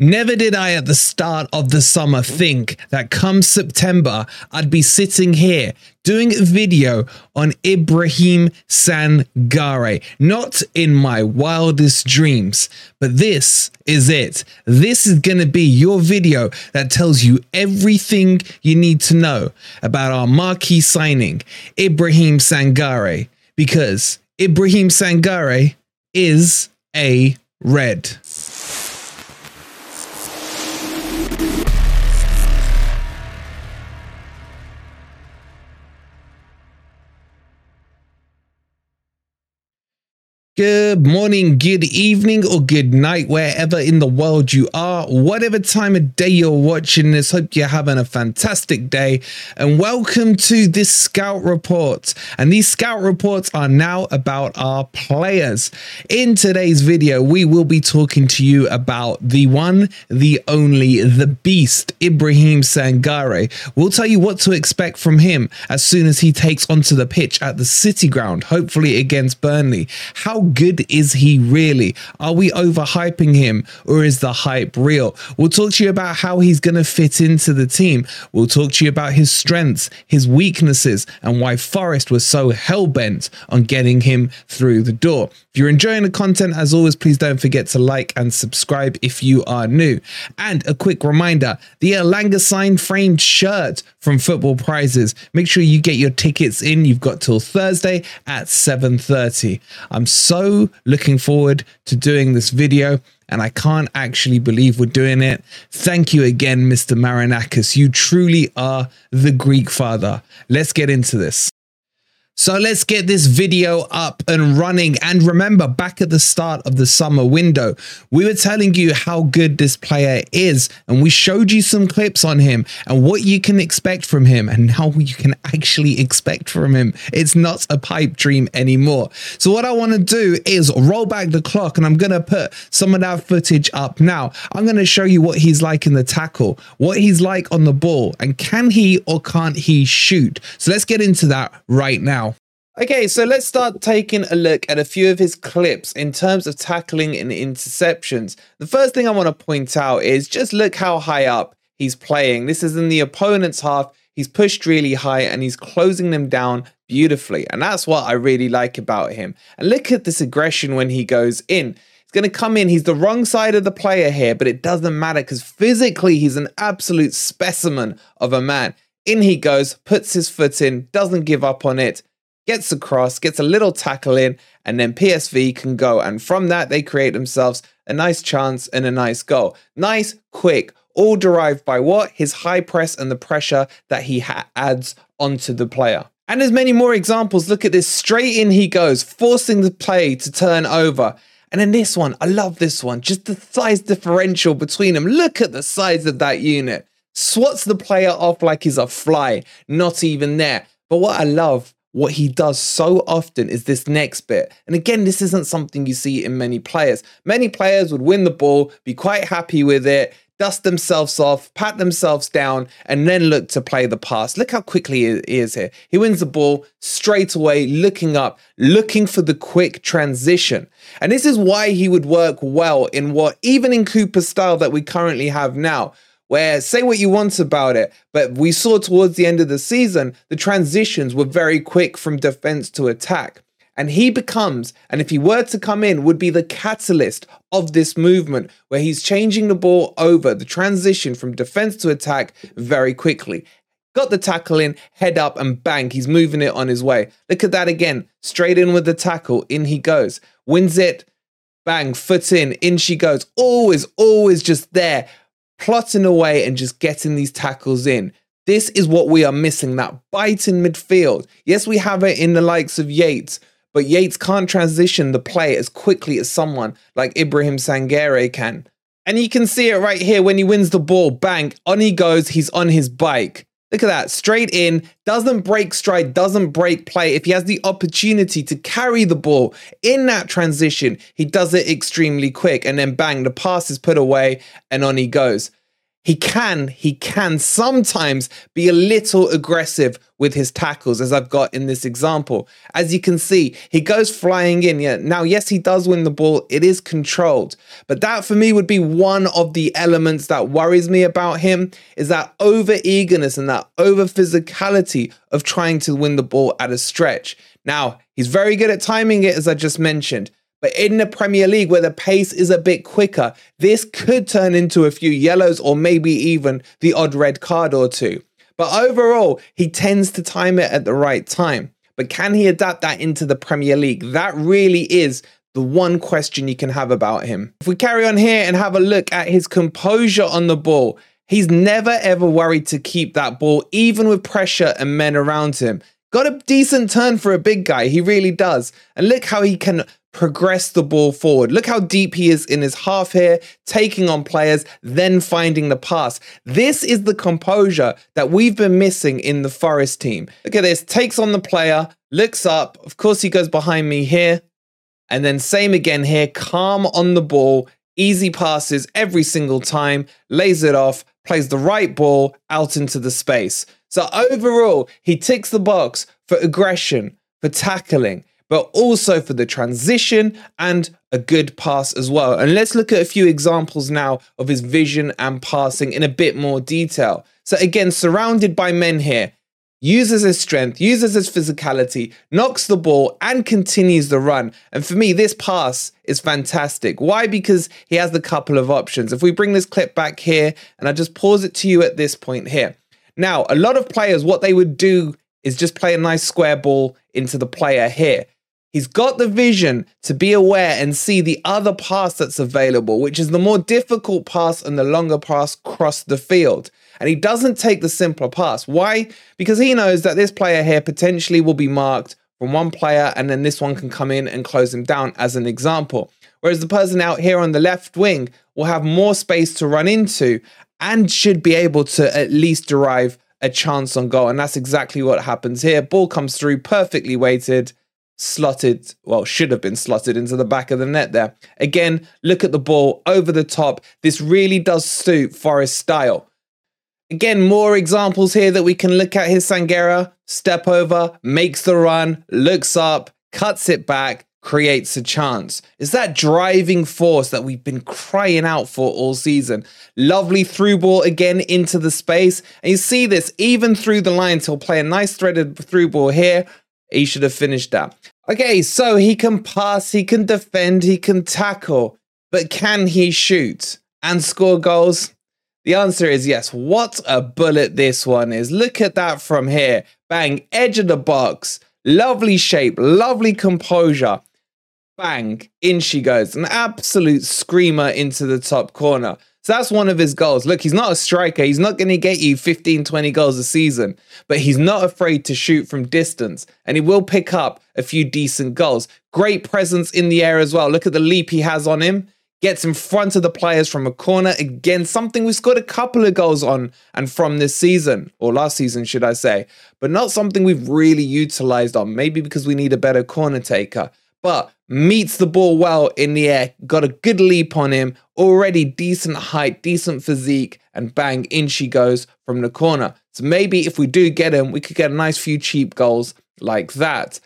Never did I at the start of the summer think that come September, I'd be sitting here doing a video on Ibrahim Sangare. Not in my wildest dreams, but this is it. This is going to be your video that tells you everything you need to know about our marquee signing, Ibrahim Sangare, because Ibrahim Sangare is a red. Good morning, good evening, or good night, wherever in the world you are, whatever time of day you're watching this. Hope you're having a fantastic day, and welcome to this scout report. And these scout reports are now about our players. In today's video, we will be talking to you about the one, the only, the beast, Ibrahim Sangare. We'll tell you what to expect from him as soon as he takes onto the pitch at the City Ground, hopefully against Burnley. How good is he really? Are we overhyping him or is the hype real? We'll talk to you about how he's going to fit into the team. We'll talk to you about his strengths, his weaknesses, and why Forest was so hell bent on getting him through the door. If you're enjoying the content, as always, please don't forget to like and subscribe if you are new. And a quick reminder the Elanga signed framed shirt from Football Prizes. Make sure you get your tickets in. You've got till Thursday at 7:30. I'm so looking forward to doing this video and I can't actually believe we're doing it. Thank you again, Mr. Marinakis. You truly are the Greek father. Let's get into this. So let's get this video up and running. And remember, back at the start of the summer window, we were telling you how good this player is. And we showed you some clips on him and what you can expect from him and how you can actually expect from him. It's not a pipe dream anymore. So what I want to do is roll back the clock and I'm going to put some of that footage up now. I'm going to show you what he's like in the tackle, what he's like on the ball, and can he or can't he shoot? So let's get into that right now. Okay, so let's start taking a look at a few of his clips in terms of tackling and interceptions. The first thing I want to point out is just look how high up he's playing. This is in the opponent's half. He's pushed really high and he's closing them down beautifully. And that's what I really like about him. And look at this aggression when he goes in. He's going to come in. He's the wrong side of the player here, but it doesn't matter because physically he's an absolute specimen of a man. In he goes, puts his foot in, doesn't give up on it gets across, gets a little tackle in, and then PSV can go. And from that, they create themselves a nice chance and a nice goal. Nice, quick, all derived by what? His high press and the pressure that he ha- adds onto the player. And there's many more examples. Look at this. Straight in he goes, forcing the play to turn over. And then this one, I love this one. Just the size differential between them. Look at the size of that unit. Swats the player off like he's a fly, not even there. But what I love what he does so often is this next bit. And again, this isn't something you see in many players. Many players would win the ball, be quite happy with it, dust themselves off, pat themselves down, and then look to play the pass. Look how quickly he is here. He wins the ball straight away, looking up, looking for the quick transition. And this is why he would work well in what, even in Cooper's style that we currently have now, where say what you want about it, but we saw towards the end of the season, the transitions were very quick from defense to attack. And he becomes, and if he were to come in, would be the catalyst of this movement where he's changing the ball over, the transition from defense to attack very quickly. Got the tackle in, head up, and bang, he's moving it on his way. Look at that again. Straight in with the tackle, in he goes. Wins it, bang, foot in, in she goes. Always, always just there plotting away and just getting these tackles in. This is what we are missing that bite in midfield. Yes, we have it in the likes of Yates, but Yates can't transition the play as quickly as someone like Ibrahim Sangare can. And you can see it right here when he wins the ball. Bang, on he goes. He's on his bike. Look at that, straight in, doesn't break stride, doesn't break play. If he has the opportunity to carry the ball in that transition, he does it extremely quick. And then bang, the pass is put away and on he goes he can he can sometimes be a little aggressive with his tackles as I've got in this example. As you can see, he goes flying in. Yeah, now yes, he does win the ball. It is controlled. But that for me would be one of the elements that worries me about him is that over eagerness and that over physicality of trying to win the ball at a stretch. Now, he's very good at timing it as I just mentioned. But in the Premier League, where the pace is a bit quicker, this could turn into a few yellows or maybe even the odd red card or two. But overall, he tends to time it at the right time. But can he adapt that into the Premier League? That really is the one question you can have about him. If we carry on here and have a look at his composure on the ball, he's never ever worried to keep that ball, even with pressure and men around him. Got a decent turn for a big guy, he really does. And look how he can progress the ball forward. Look how deep he is in his half here, taking on players, then finding the pass. This is the composure that we've been missing in the Forest team. Look at this, takes on the player, looks up. Of course, he goes behind me here. And then same again here, calm on the ball, easy passes every single time, lays it off, plays the right ball out into the space. So overall, he ticks the box for aggression, for tackling, but also for the transition and a good pass as well. And let's look at a few examples now of his vision and passing in a bit more detail. So, again, surrounded by men here, uses his strength, uses his physicality, knocks the ball, and continues the run. And for me, this pass is fantastic. Why? Because he has the couple of options. If we bring this clip back here, and I just pause it to you at this point here. Now, a lot of players, what they would do is just play a nice square ball into the player here. He's got the vision to be aware and see the other pass that's available, which is the more difficult pass and the longer pass across the field. And he doesn't take the simpler pass. Why? Because he knows that this player here potentially will be marked from one player and then this one can come in and close him down, as an example. Whereas the person out here on the left wing will have more space to run into and should be able to at least derive a chance on goal. And that's exactly what happens here. Ball comes through perfectly weighted slotted, well, should have been slotted into the back of the net there. Again, look at the ball over the top. This really does suit Forest style. Again, more examples here that we can look at. His Sangare, step over, makes the run, looks up, cuts it back, creates a chance. Is that driving force that we've been crying out for all season? Lovely through ball again into the space. And you see this even through the lines. He'll play a nice threaded through ball here, he should have finished that. Okay, so he can pass, he can defend, he can tackle, but can he shoot and score goals? The answer is yes. What a bullet this one is. Look at that from here. Bang, edge of the box. Lovely shape, lovely composure. Bang, in she goes. An absolute screamer into the top corner. So that's one of his goals. Look, he's not a striker. He's not going to get you 15, 20 goals a season, but he's not afraid to shoot from distance and he will pick up a few decent goals. Great presence in the air as well. Look at the leap he has on him. Gets in front of the players from a corner. Again, something we scored a couple of goals on and from this season, or last season, should I say, but not something we've really utilized on. Maybe because we need a better corner taker but meets the ball well in the air, got a good leap on him, already decent height, decent physique, and bang, in she goes from the corner. So maybe if we do get him, we could get a nice few cheap goals like that.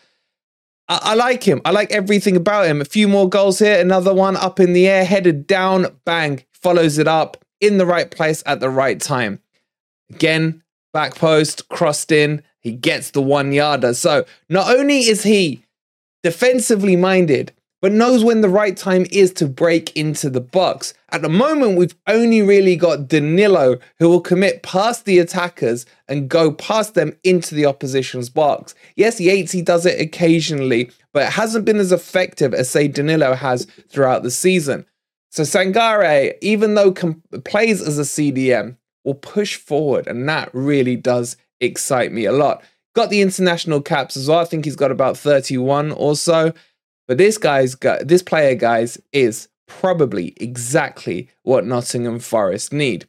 I, I like him. I like everything about him. A few more goals here, another one up in the air, headed down, bang, follows it up in the right place at the right time. Again, back post, crossed in, he gets the one yarder. So not only is he defensively minded, but knows when the right time is to break into the box. At the moment, we've only really got Danilo who will commit past the attackers and go past them into the opposition's box. Yes, Yatesy does it occasionally, but it hasn't been as effective as, say, Danilo has throughout the season. So Sangaré, even though com- plays as a CDM, will push forward, and that really does excite me a lot. Got the international caps as well. I think he's got about 31 or so. But this guy's got this player, guys, is probably exactly what Nottingham Forest need.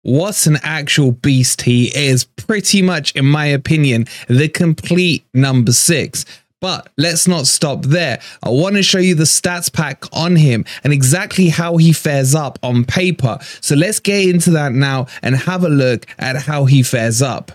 What an actual beast he is. Pretty much, in my opinion, the complete number six. But let's not stop there. I want to show you the stats pack on him and exactly how he fares up on paper. So let's get into that now and have a look at how he fares up.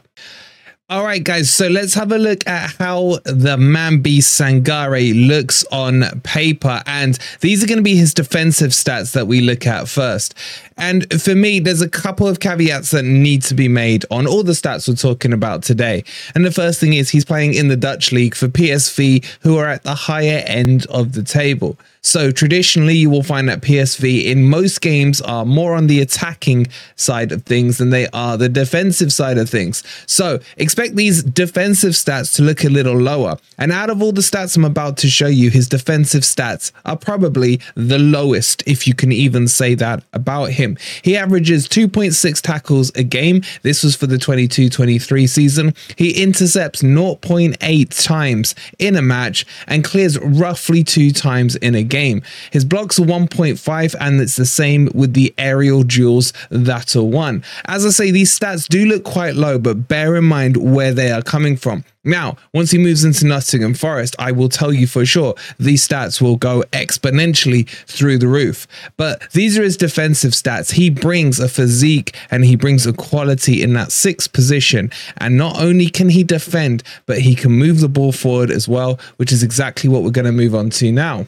All right, guys, so let's have a look at how the beast Sangare looks on paper. And these are going to be his defensive stats that we look at first. And for me, there's a couple of caveats that need to be made on all the stats we're talking about today. And the first thing is he's playing in the Dutch league for PSV, who are at the higher end of the table. So traditionally, you will find that PSV in most games are more on the attacking side of things than they are the defensive side of things. So expect these defensive stats to look a little lower. And out of all the stats I'm about to show you, his defensive stats are probably the lowest, if you can even say that about him. He averages 2.6 tackles a game. This was for the 22 23 season. He intercepts 0.8 times in a match and clears roughly two times in a game. His blocks are 1.5, and it's the same with the aerial duels that are 1. As I say, these stats do look quite low, but bear in mind where they are coming from. Now, once he moves into Nottingham Forest, I will tell you for sure these stats will go exponentially through the roof. But these are his defensive stats. He brings a physique and he brings a quality in that sixth position. And not only can he defend, but he can move the ball forward as well, which is exactly what we're going to move on to now.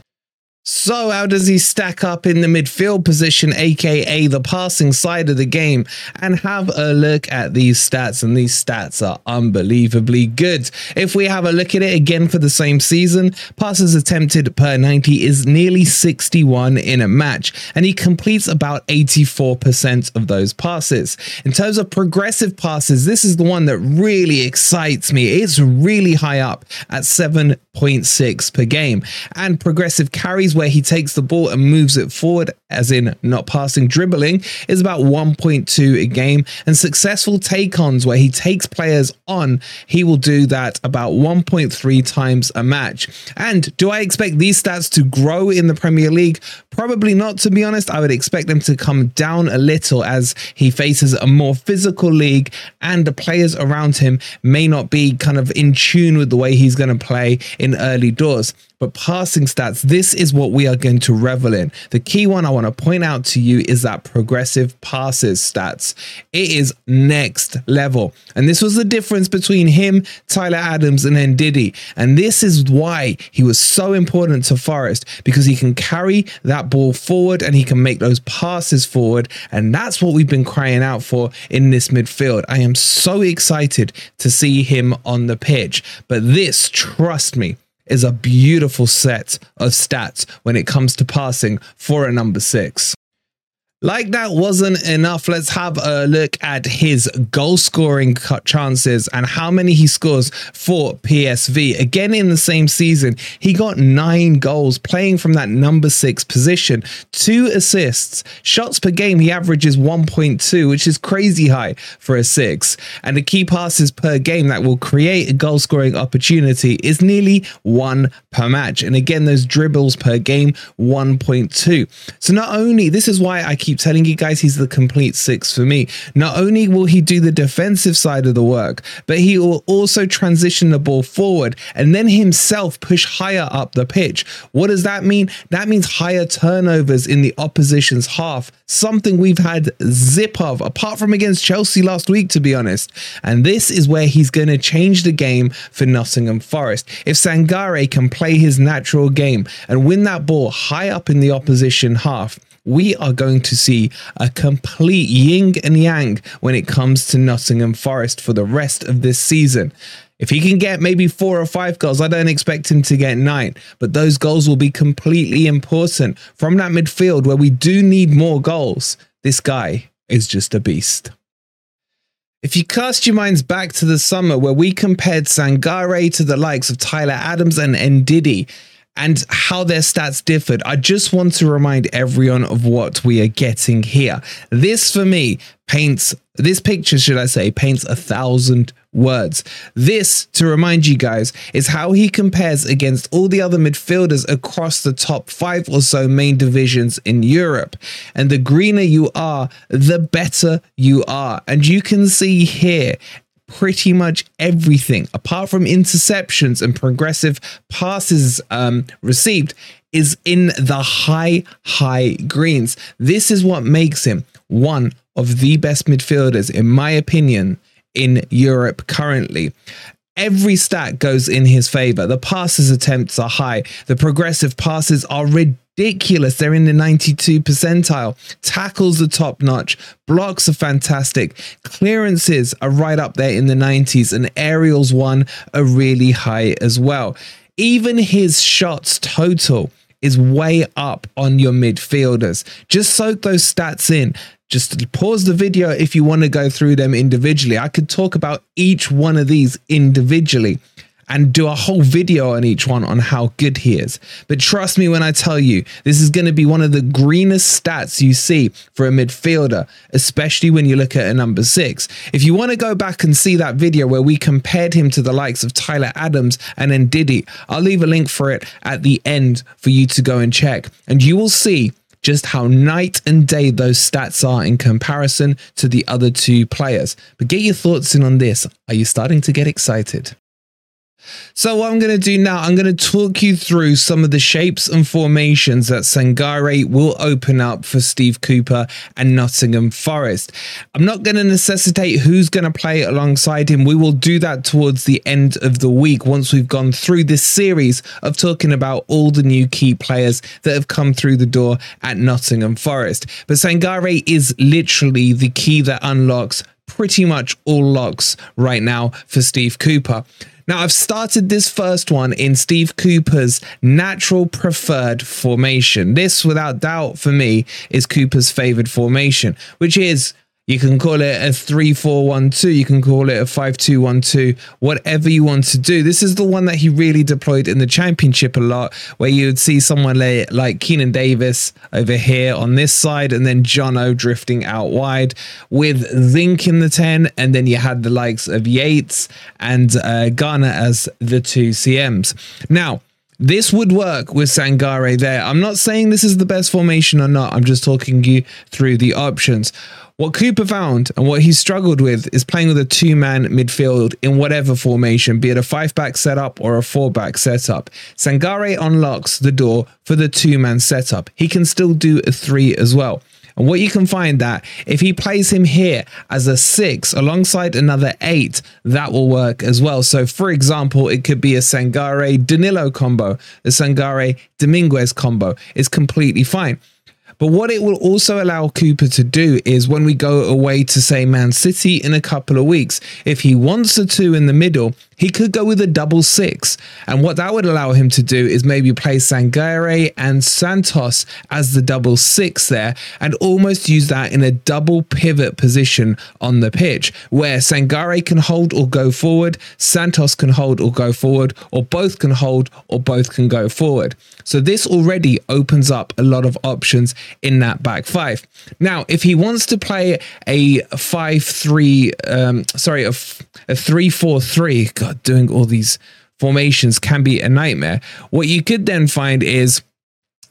So, how does he stack up in the midfield position, aka the passing side of the game? And have a look at these stats, and these stats are unbelievably good. If we have a look at it again for the same season, passes attempted per 90 is nearly 61 in a match, and he completes about 84% of those passes. In terms of progressive passes, this is the one that really excites me. It's really high up at 7.6 per game, and progressive carries where he takes the ball and moves it forward, as in not passing, dribbling, is about 1.2 a game. And successful take ons where he takes players on, he will do that about 1.3 times a match. And do I expect these stats to grow in the Premier League? Probably not, to be honest. I would expect them to come down a little as he faces a more physical league and the players around him may not be kind of in tune with the way he's going to play in early doors. But passing stats, this is what we are going to revel in. The key one I want to point out to you is that progressive passes stats. It is next level. And this was the difference between him, Tyler Adams, and Ndidi. And this is why he was so important to Forest because he can carry that ball forward and he can make those passes forward. And that's what we've been crying out for in this midfield. I am so excited to see him on the pitch. But this, trust me, is a beautiful set of stats when it comes to passing for a number six. Like that wasn't enough. Let's have a look at his goal scoring chances and how many he scores for PSV. Again, in the same season, he got nine goals playing from that number six position, two assists, shots per game. He averages 1.2, which is crazy high for a six. And the key passes per game that will create a goal scoring opportunity is nearly one per match. And again, those dribbles per game, 1.2. So not only this is why I keep telling you guys he's the complete six for me. Not only will he do the defensive side of the work, but he will also transition the ball forward and then himself push higher up the pitch. What does that mean? That means higher turnovers in the opposition's half, something we've had zip of, apart from against Chelsea last week, to be honest. And this is where he's going to change the game for Nottingham Forest. If Sangare can play his natural game and win that ball high up in the opposition half, we are going to see a complete yin and yang when it comes to Nottingham Forest for the rest of this season. If he can get maybe four or five goals, I don't expect him to get nine, but those goals will be completely important from that midfield where we do need more goals. This guy is just a beast. If you cast your minds back to the summer where we compared Sangare to the likes of Tyler Adams and Ndidi, and how their stats differed, I just want to remind everyone of what we are getting here. This, for me, paints this picture, should I say, paints a thousand words. This, to remind you guys, is how he compares against all the other midfielders across the top five or so main divisions in Europe. And the greener you are, the better you are. And you can see here pretty much everything apart from interceptions and progressive passes um, received is in the high high greens. This is what makes him one of the best midfielders in my opinion in Europe currently. Every stat goes in his favor. The passes attempts are high. The progressive passes are ridiculous ridiculous. They're in the 92 percentile. Tackles are top notch. Blocks are fantastic. Clearances are right up there in the 90s. And aerials one are really high as well. Even his shots total is way up on your midfielders. Just soak those stats in. Just pause the video if you want to go through them individually. I could talk about each one of these individually and do a whole video on each one on how good he is. But trust me when I tell you, this is going to be one of the greenest stats you see for a midfielder, especially when you look at a number six. If you want to go back and see that video where we compared him to the likes of Tyler Adams and Ndidi, I'll leave a link for it at the end for you to go and check. And you will see just how night and day those stats are in comparison to the other two players. But get your thoughts in on this. Are you starting to get excited? So what I'm going to do now, I'm going to talk you through some of the shapes and formations that Sangare will open up for Steve Cooper and Nottingham Forest. I'm not going to necessitate who's going to play alongside him. We will do that towards the end of the week once we've gone through this series of talking about all the new key players that have come through the door at Nottingham Forest. But Sangare is literally the key that unlocks pretty much all locks right now for Steve Cooper. Now, I've started this first one in Steve Cooper's natural preferred formation. This, without doubt, for me, is Cooper's favored formation, which is you can call it a 3-4-1-2. You can call it a 5-2-1-2, whatever you want to do. This is the one that he really deployed in the championship a lot, where you would see someone like, like Keinan Davis over here on this side, and then Jono drifting out wide with Zinc in the 10, and then you had the likes of Yates and uh, Garner as the two CMs. Now, this would work with Sangare there. I'm not saying this is the best formation or not. I'm just talking you through the options. What Cooper found and what he struggled with is playing with a two man midfield in whatever formation, be it a five back setup or a four back setup. Sangare unlocks the door for the two man setup. He can still do a three as well. And what you can find that if he plays him here as a six alongside another eight, that will work as well. So, for example, it could be a Sangare Danilo combo, a Sangare Dominguez combo. It's completely fine. But what it will also allow Cooper to do is when we go away to, say, Man City in a couple of weeks, if he wants a two in the middle, he could go with a double six. And what that would allow him to do is maybe play Sangare and Santos as the double six there and almost use that in a double pivot position on the pitch where Sangare can hold or go forward, Santos can hold or go forward, or both can hold or both can go forward. So this already opens up a lot of options in that back five. Now, if he wants to play a five three, um, sorry, a, a three four three, God, doing all these formations can be a nightmare. What you could then find is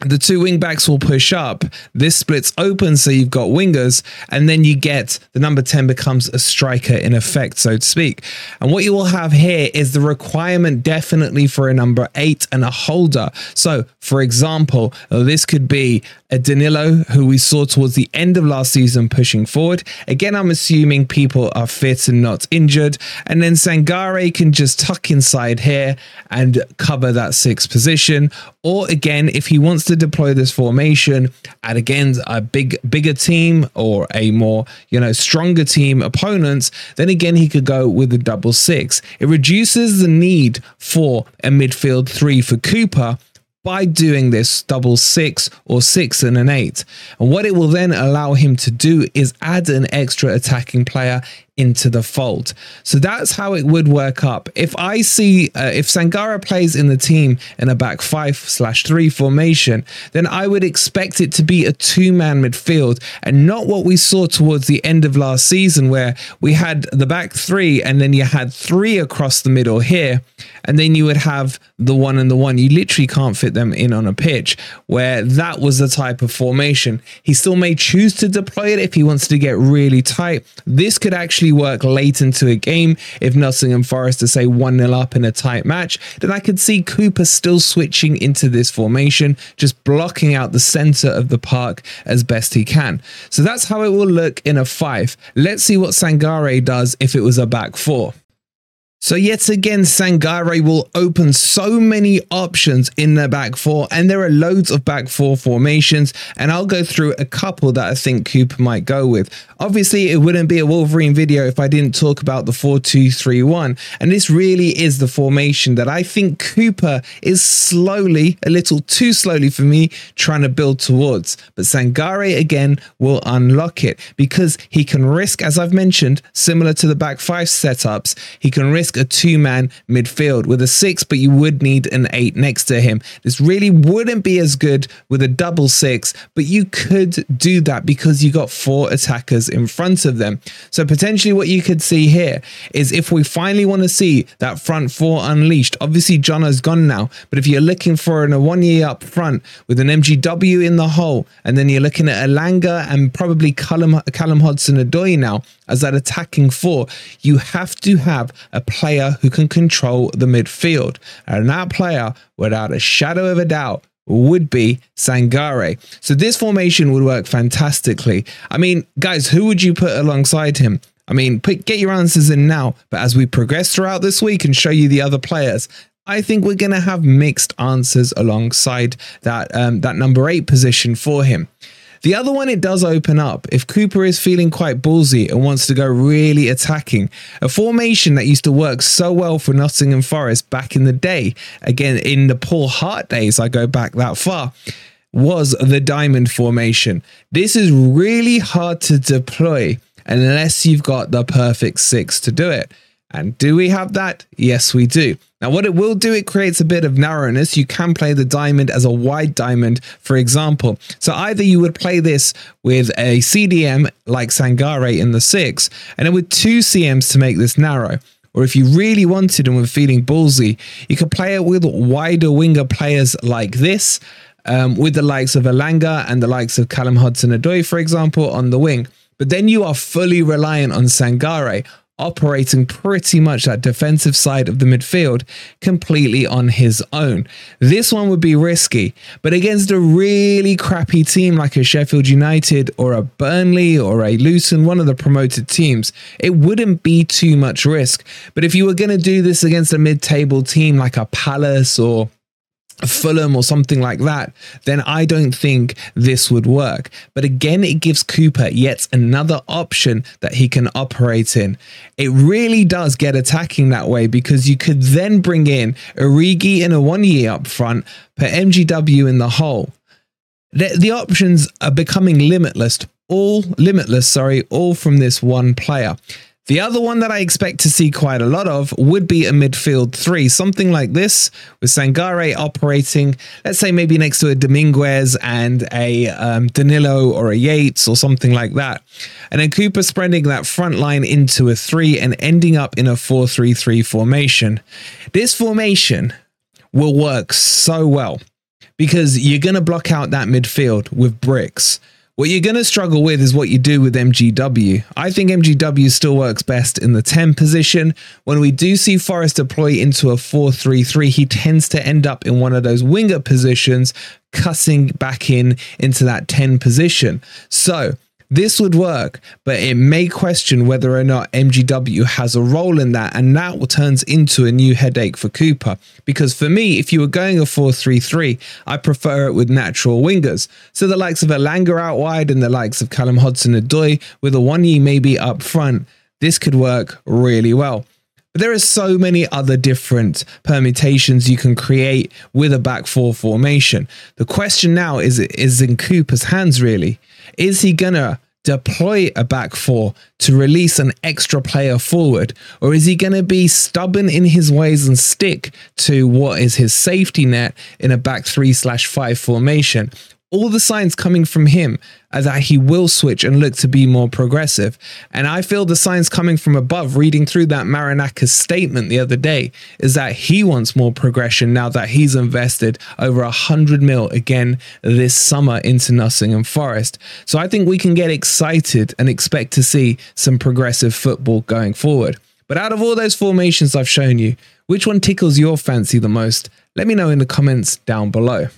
the two wing backs will push up. This splits open, so you've got wingers, and then you get the number 10 becomes a striker in effect, so to speak. And what you will have here is the requirement definitely for a number eight and a holder. So, for example, this could be a Danilo who we saw towards the end of last season pushing forward. Again, I'm assuming people are fit and not injured. And then Sangare can just tuck inside here and cover that sixth position. Or again, if he wants to deploy this formation at again a big bigger team or a more you know stronger team opponents, then again he could go with a double six. It reduces the need for a midfield three for Cooper by doing this double six or six and an eight. And what it will then allow him to do is add an extra attacking player into the fold. So that's how it would work up. If I see, uh, if Sangare plays in the team in a back five slash three formation, then I would expect it to be a two man midfield and not what we saw towards the end of last season, where we had the back three and then you had three across the middle here, and then you would have the one and the one. You literally can't fit them in on a pitch where that was the type of formation. He still may choose to deploy it if he wants to get really tight. This could actually work late into a game if Nottingham Forest to say 1 0 up in a tight match. Then I could see Cooper still switching into this formation, just blocking out the center of the park as best he can. So that's how it will look in a five. Let's see what Sangare does if it was a back four. So yet again, Sangare will open so many options in the back four, and there are loads of back four formations, and I'll go through a couple that I think Cooper might go with. Obviously, it wouldn't be a Wolverine video if I didn't talk about the 4-2-3-1, and this really is the formation that I think Cooper is slowly, a little too slowly for me, trying to build towards. But Sangare again will unlock it because he can risk, as I've mentioned, similar to the back five setups, he can risk a two man midfield with a six, but you would need an eight next to him. This really wouldn't be as good with a double six, but you could do that because you got four attackers in front of them. So potentially what you could see here is if we finally want to see that front four unleashed, obviously John has gone now, but if you're looking for a Awoniyi up front with an MGW in the hole, and then you're looking at Elanga and probably Callum, Callum Hudson-Odoi now as that attacking four, you have to have a player who can control the midfield. And that player, without a shadow of a doubt, would be Sangare. So this formation would work fantastically. I mean, guys, who would you put alongside him? I mean, put, get your answers in now. But as we progress throughout this week and show you the other players, I think we're going to have mixed answers alongside that um, that number eight position for him. The other one, it does open up. If Cooper is feeling quite ballsy and wants to go really attacking, a formation that used to work so well for Nottingham Forest back in the day, again, in the Paul Hart days, I go back that far, was the diamond formation. This is really hard to deploy unless you've got the perfect six to do it. And do we have that? Yes, we do. Now, what it will do, it creates a bit of narrowness. You can play the diamond as a wide diamond, for example. So either you would play this with a CDM like Sangare in the six, and then with two CMs to make this narrow. Or if you really wanted and were feeling ballsy, you could play it with wider winger players like this, um, with the likes of Elanga and the likes of Callum Hudson-Odoi, for example, on the wing. But then you are fully reliant on Sangare operating pretty much that defensive side of the midfield completely on his own. This one would be risky, but against a really crappy team like a Sheffield United or a Burnley or a Luton, one of the promoted teams, it wouldn't be too much risk. But if you were going to do this against a mid table team like a Palace or Fulham or something like that, then I don't think this would work. But again, it gives Cooper yet another option that he can operate in. It really does get attacking that way because you could then bring in Origi in a Awoniyi up front, put MGW in the hole. The, the options are becoming limitless, all limitless, sorry, all from this one player. The other one that I expect to see quite a lot of would be a midfield three, something like this, with Sangare operating, let's say maybe next to a Dominguez and a um, Danilo or a Yates or something like that. And then Cooper spreading that front line into a three and ending up in a 4 3 3 formation. This formation will work so well because you're going to block out that midfield with bricks. What you're going to struggle with is what you do with MGW. I think MGW still works best in the 10 position. When we do see Forest deploy into a 4 3 3, he tends to end up in one of those winger positions, cussing back in into that 10 position. So, this would work, but it may question whether or not MGW has a role in that, and that turns into a new headache for Cooper. Because for me, if you were going a 4 3 3, I prefer it with natural wingers. So the likes of Elanga out wide and the likes of Callum Hudson-Odoi with a Awoniyi maybe up front, this could work really well. But there are so many other different permutations you can create with a back four formation. The question now is is in Cooper's hands really. Is he gonna deploy a back four to release an extra player forward? Or is he going to be stubborn in his ways and stick to what is his safety net in a back three slash five formation? All the signs coming from him are that he will switch and look to be more progressive. And I feel the signs coming from above, reading through that Marinakis statement the other day, is that he wants more progression now that he's invested over a hundred mil again this summer into Nottingham Forest. So I think we can get excited and expect to see some progressive football going forward. But out of all those formations I've shown you, which one tickles your fancy the most? Let me know in the comments down below.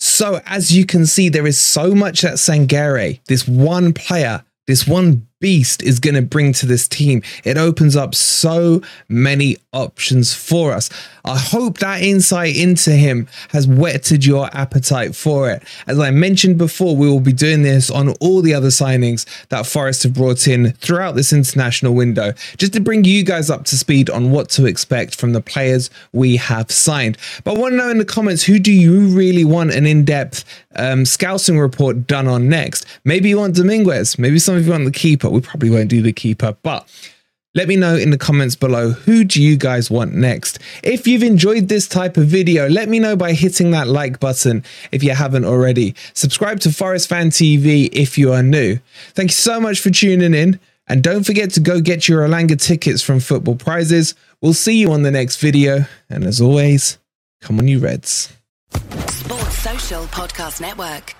So, as you can see, there is so much that Sangare, this one player, this one beast is going to bring to this team. It opens up so many options for us. I hope that insight into him has whetted your appetite for it. As I mentioned before, we will be doing this on all the other signings that Forest have brought in throughout this international window, just to bring you guys up to speed on what to expect from the players we have signed. But I want to know in the comments who do you really want an in depth um, scouting report done on next? Maybe you want Dominguez, maybe some of you want the keeper we probably won't do the keeper, but let me know in the comments below who do you guys want next. If you've enjoyed this type of video, let me know by hitting that like button if you haven't already. Subscribe to Forest Fan TV if you are new. Thank you so much for tuning in. And don't forget to go get your Elanga tickets from Football Prizes. We'll see you on the next video. And as always, come on, you Reds. Sports Social Podcast Network.